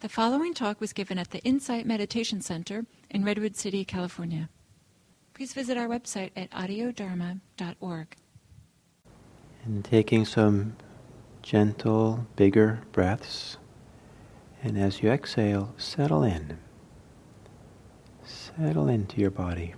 The following talk was given at the Insight Meditation Center in Redwood City, California. Please visit our website at audiodharma.org. And taking some gentle, bigger breaths. And as you exhale, settle in. Settle into your body.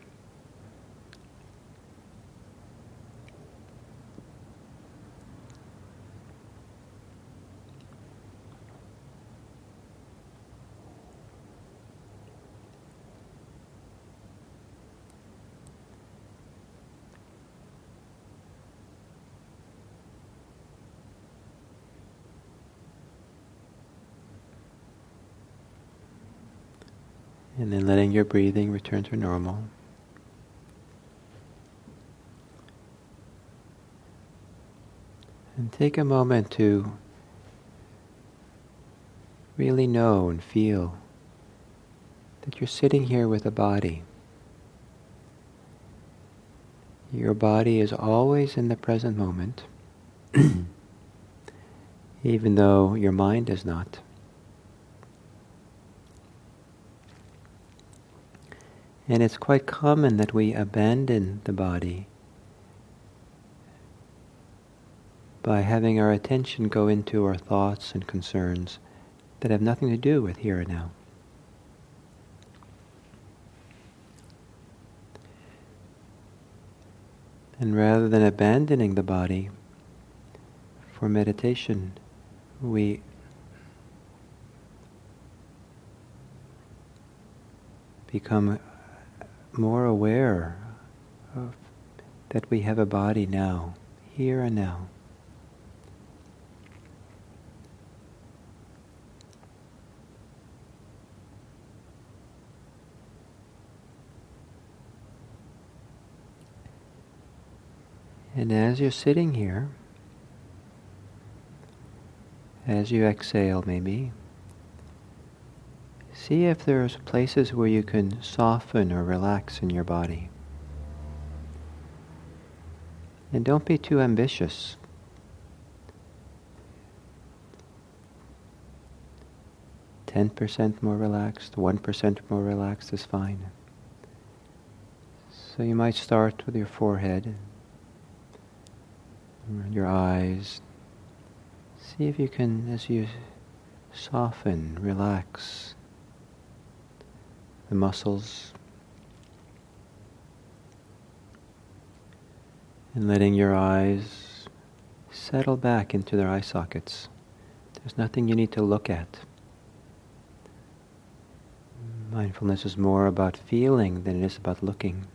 And then letting your breathing return to normal. And take a moment to really know and feel that you're sitting here with a body. Your body is always in the present moment, even though your mind is not. And it's quite common that we abandon the body by having our attention go into our thoughts and concerns that have nothing to do with here and now. And rather than abandoning the body for meditation, we become more aware of that we have a body now, here and now. And as you're sitting here, as you exhale maybe, See if there's places where you can soften or relax in your body. And don't be too ambitious. Ten percent more relaxed, one percent more relaxed is fine. So you might start with your forehead, your eyes. See if you can, as you soften, relax the muscles, and letting your eyes settle back into their eye sockets. There's nothing you need to look at. Mindfulness is more about feeling than it is about looking.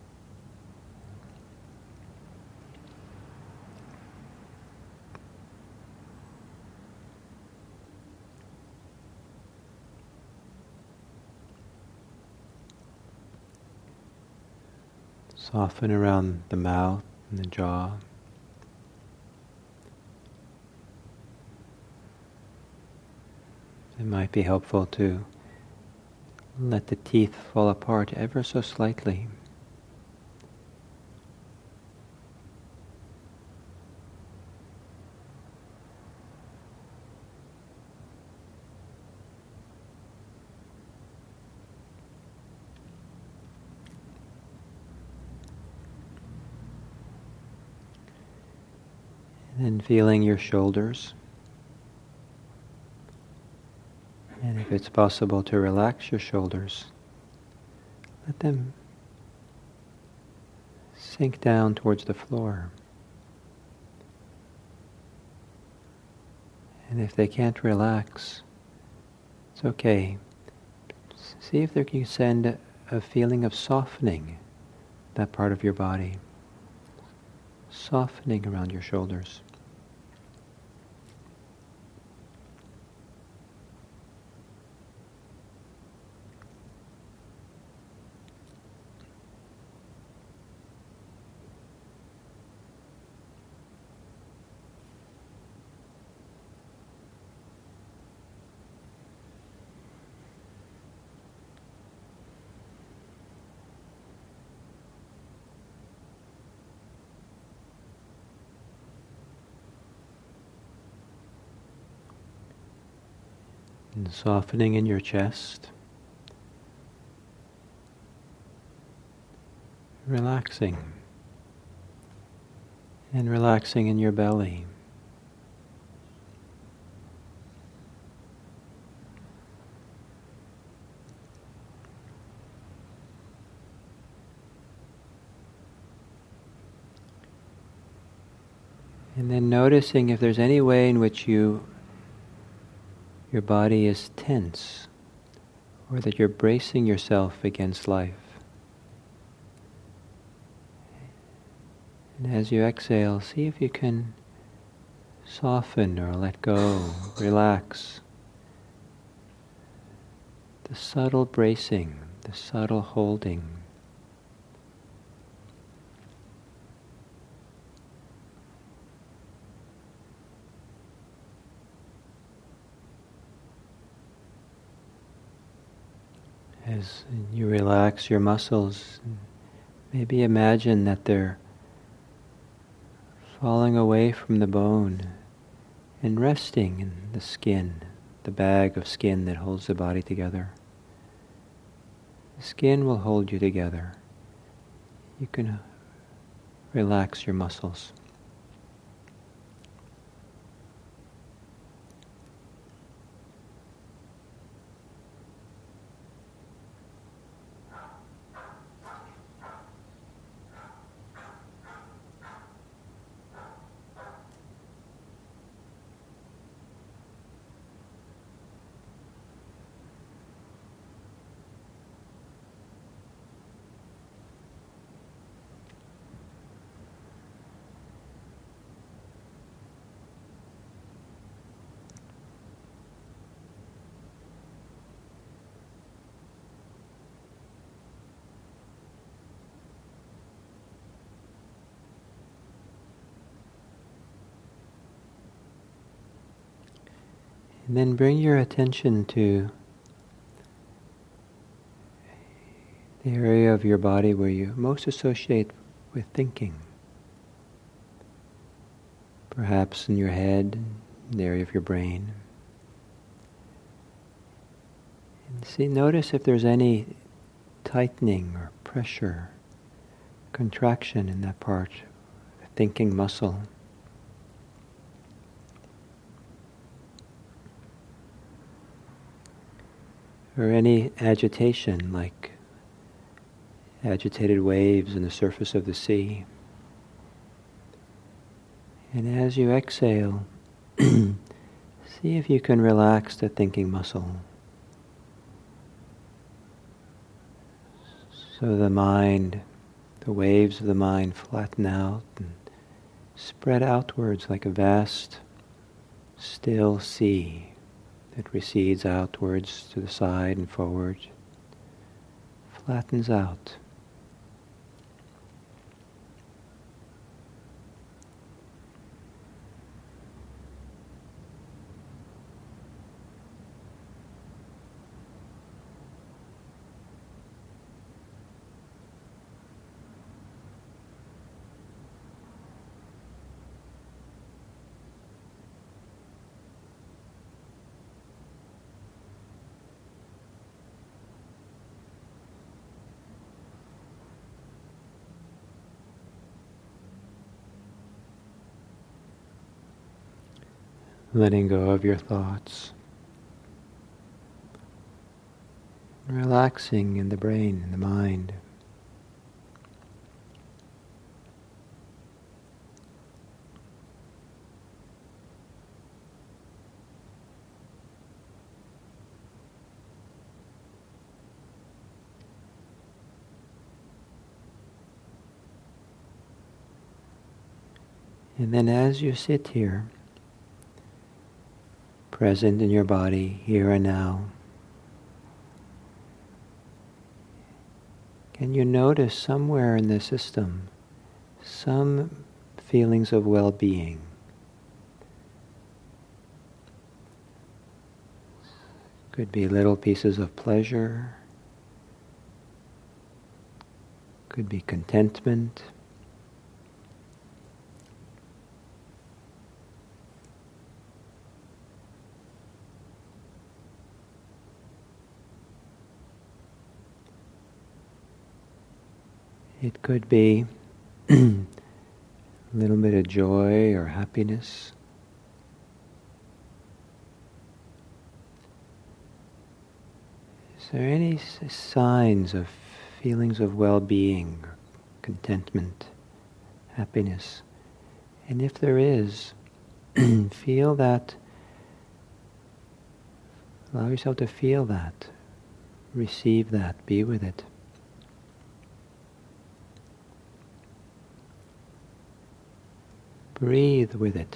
Soften around the mouth and the jaw. It might be helpful to let the teeth fall apart ever so slightly. And feeling your shoulders. And if it's possible to relax your shoulders, let them sink down towards the floor. And if they can't relax, it's okay. See if they can send a feeling of softening that part of your body, softening around your shoulders. And softening in your chest. Relaxing. And relaxing in your belly. And then noticing if there's any way in which you your body is tense or that you're bracing yourself against life. And as you exhale, see if you can soften or let go, relax. The subtle bracing, the subtle holding. As you relax your muscles, maybe imagine that they're falling away from the bone and resting in the skin, the bag of skin that holds the body together. The skin will hold you together. You can relax your muscles. And then bring your attention to the area of your body where you most associate with thinking. Perhaps in your head, the area of your brain. And see, notice if there's any tightening or pressure, contraction in that part, the thinking muscle. Or any agitation like agitated waves in the surface of the sea. And as you exhale, see if you can relax the thinking muscle. So the mind, the waves of the mind flatten out and spread outwards like a vast, still sea. It recedes outwards to the side and forward, flattens out. Letting go of your thoughts, relaxing in the brain and the mind. And then as you sit here, present in your body here and now. Can you notice somewhere in the system some feelings of well being? Could be little pieces of pleasure, could be contentment. It could be a little bit of joy or happiness. Is there any signs of feelings of well-being, contentment, happiness? And if there is, feel that, allow yourself to feel that, receive that, be with it. Breathe with it.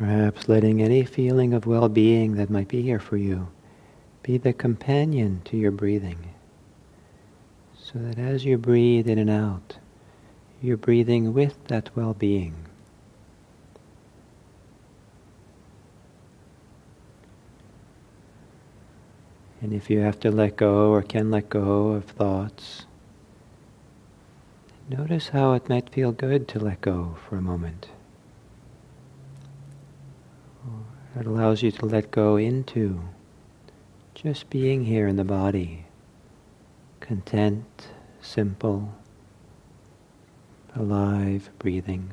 Perhaps letting any feeling of well being that might be here for you be the companion to your breathing. So that as you breathe in and out, you're breathing with that well being. And if you have to let go or can let go of thoughts, notice how it might feel good to let go for a moment. It allows you to let go into just being here in the body, content, simple, alive, breathing.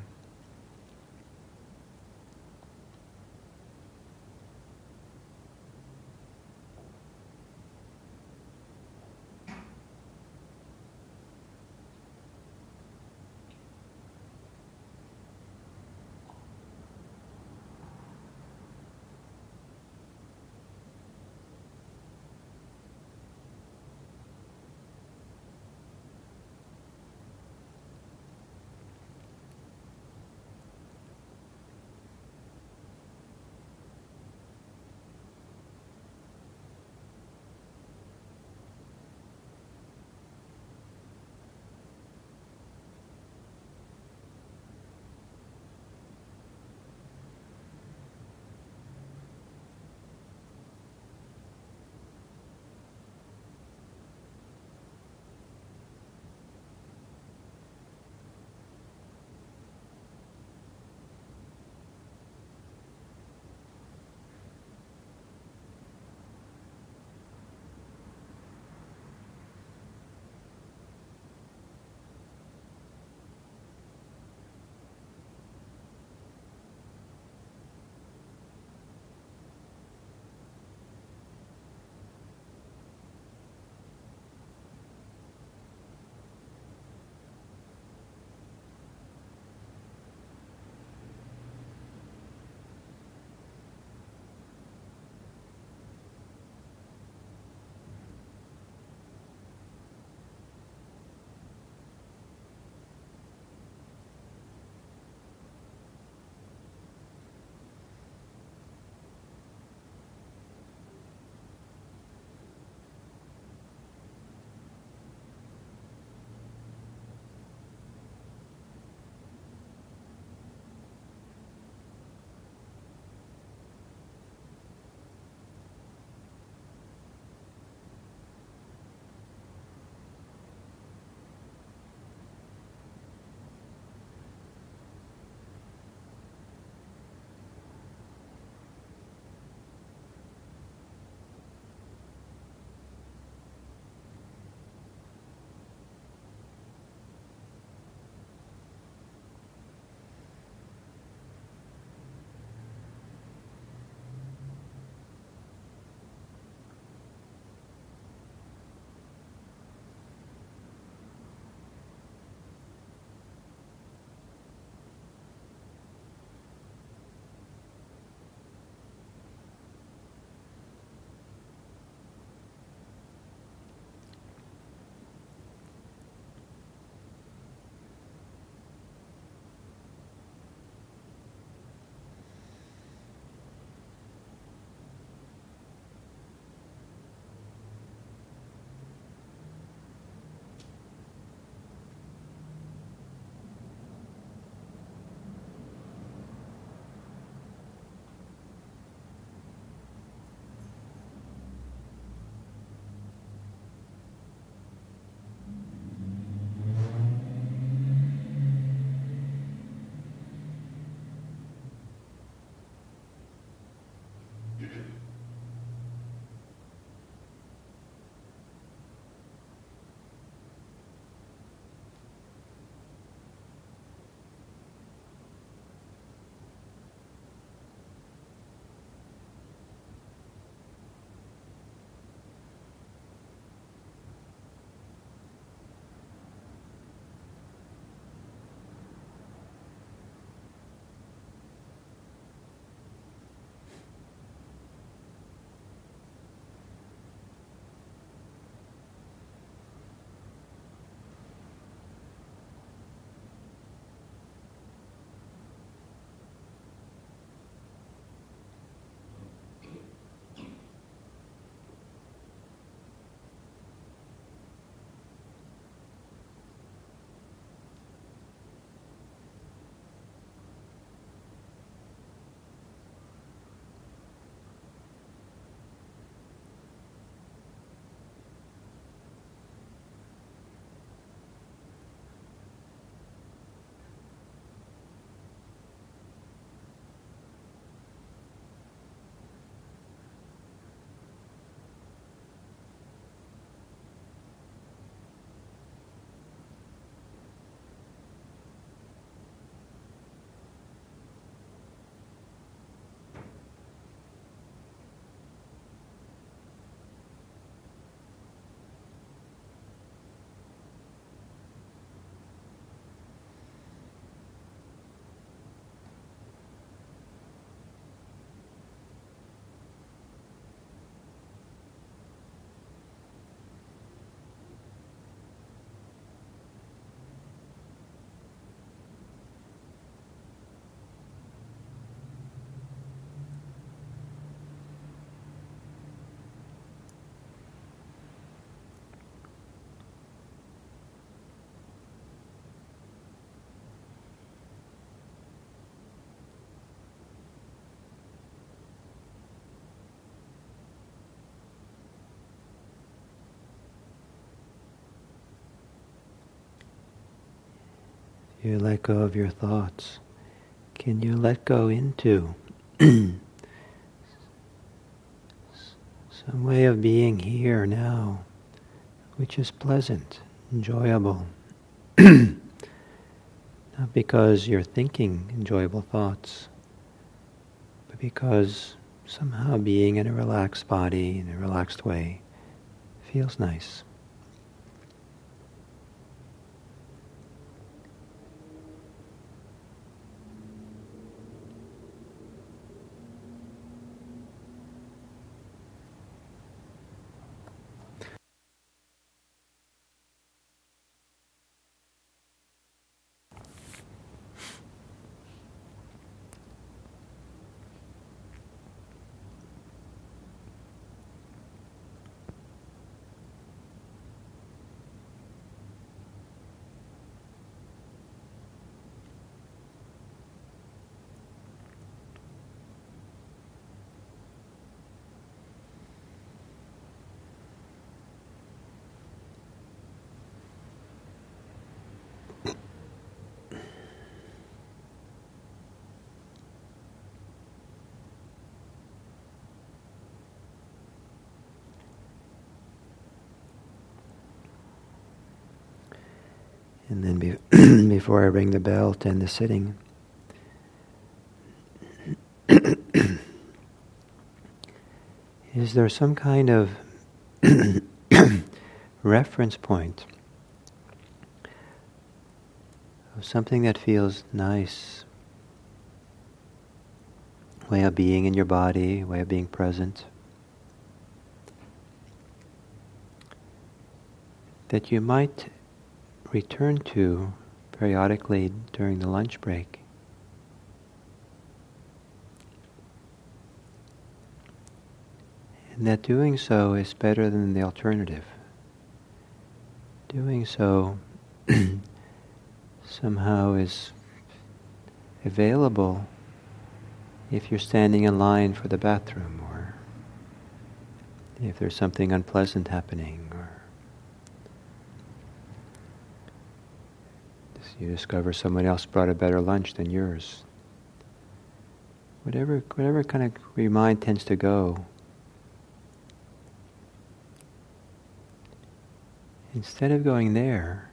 You let go of your thoughts? Can you let go into some way of being here now, which is pleasant, enjoyable? Not because you're thinking enjoyable thoughts, but because somehow being in a relaxed body, in a relaxed way, feels nice. And then be before I ring the bell to end the sitting, is there some kind of reference point of something that feels nice, way of being in your body, way of being present? That you might return to periodically during the lunch break. And that doing so is better than the alternative. Doing so somehow is available if you're standing in line for the bathroom or if there's something unpleasant happening or you discover someone else brought a better lunch than yours. Whatever, whatever kind of your mind tends to go, instead of going there,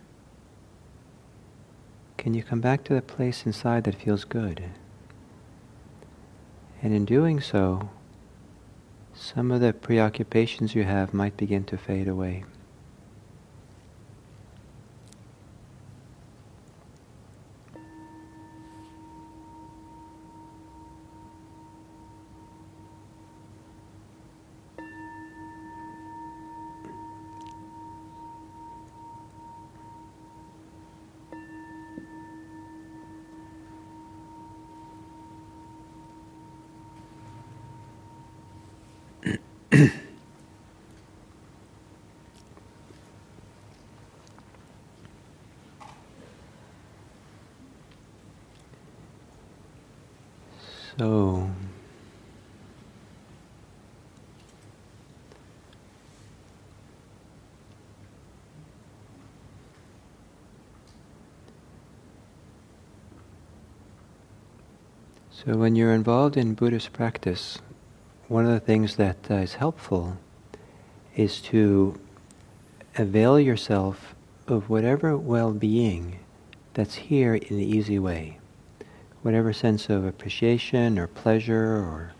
can you come back to the place inside that feels good? And in doing so, some of the preoccupations you have might begin to fade away. So, so when you're involved in Buddhist practice, one of the things that uh, is helpful is to avail yourself of whatever well-being that's here in the easy way whatever sense of appreciation or pleasure or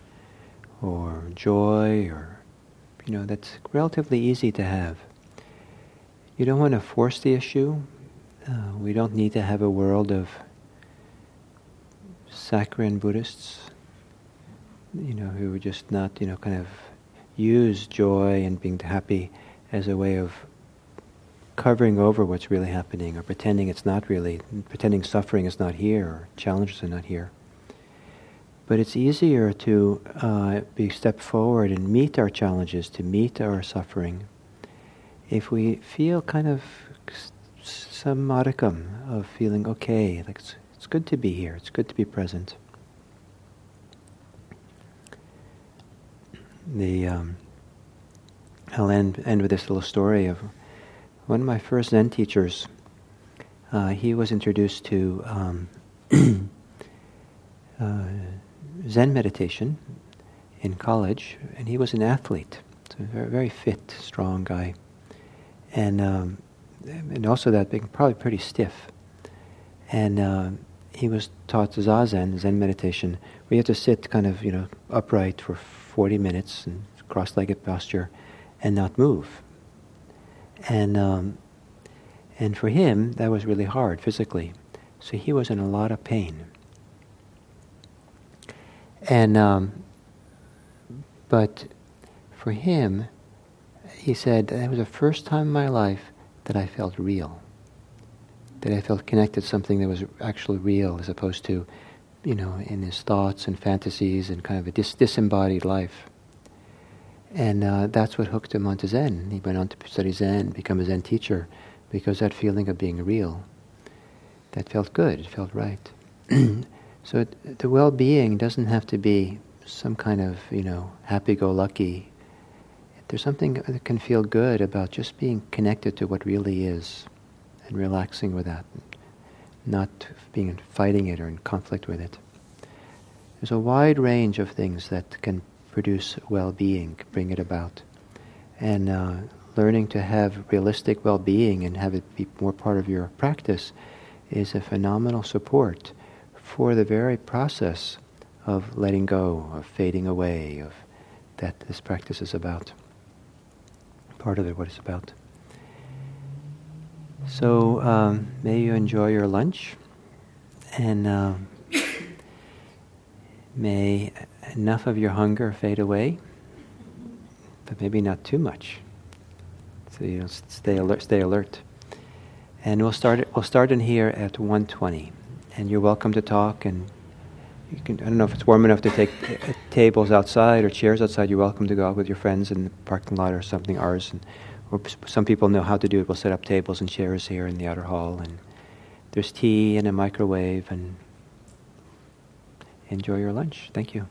or joy or you know that's relatively easy to have. You don't want to force the issue. Uh, we don't need to have a world of saccharine Buddhists, you know, who just not, you know, kind of use joy and being happy as a way of covering over what's really happening or pretending it's not really, pretending suffering is not here or challenges are not here. But it's easier to uh, be step forward and meet our challenges, to meet our suffering, if we feel kind of some modicum of feeling okay, like it's, it's good to be here, it's good to be present. The um, I'll end end with this little story of one of my first Zen teachers, uh, he was introduced to um, uh, Zen meditation in college, and he was an athlete, so a very, very fit, strong guy, and um, and also that being probably pretty stiff, and uh, he was taught zazen, Zen meditation, where you have to sit kind of you know upright for 40 minutes in cross-legged posture, and not move, and um, and for him, that was really hard physically. So he was in a lot of pain. And, um, but for him, he said, that was the first time in my life that I felt real. That I felt connected to something that was actually real as opposed to, you know, in his thoughts and fantasies and kind of a dis- disembodied life. And uh, that's what hooked him onto Zen. He went on to study Zen, become a Zen teacher because that feeling of being real, that felt good, it felt right. so it, the well-being doesn't have to be some kind of, you know, happy-go-lucky. There's something that can feel good about just being connected to what really is and relaxing with that, not being fighting it or in conflict with it. There's a wide range of things that can produce well-being, bring it about. And uh, learning to have realistic well being and have it be more part of your practice is a phenomenal support for the very process of letting go, of fading away, of that this practice is about. Part of it, what it's about. So, um, may you enjoy your lunch, and uh, may enough of your hunger fade away, but maybe not too much. So you know, stay alert. Stay alert. And we'll start. We'll start in here at 1:20, and you're welcome to talk. And you can. I don't know if it's warm enough to take uh, tables outside or chairs outside. You're welcome to go out with your friends in the parking lot or something. Ours and or some people know how to do it. We'll set up tables and chairs here in the outer hall, and there's tea and a microwave. And enjoy your lunch. Thank you.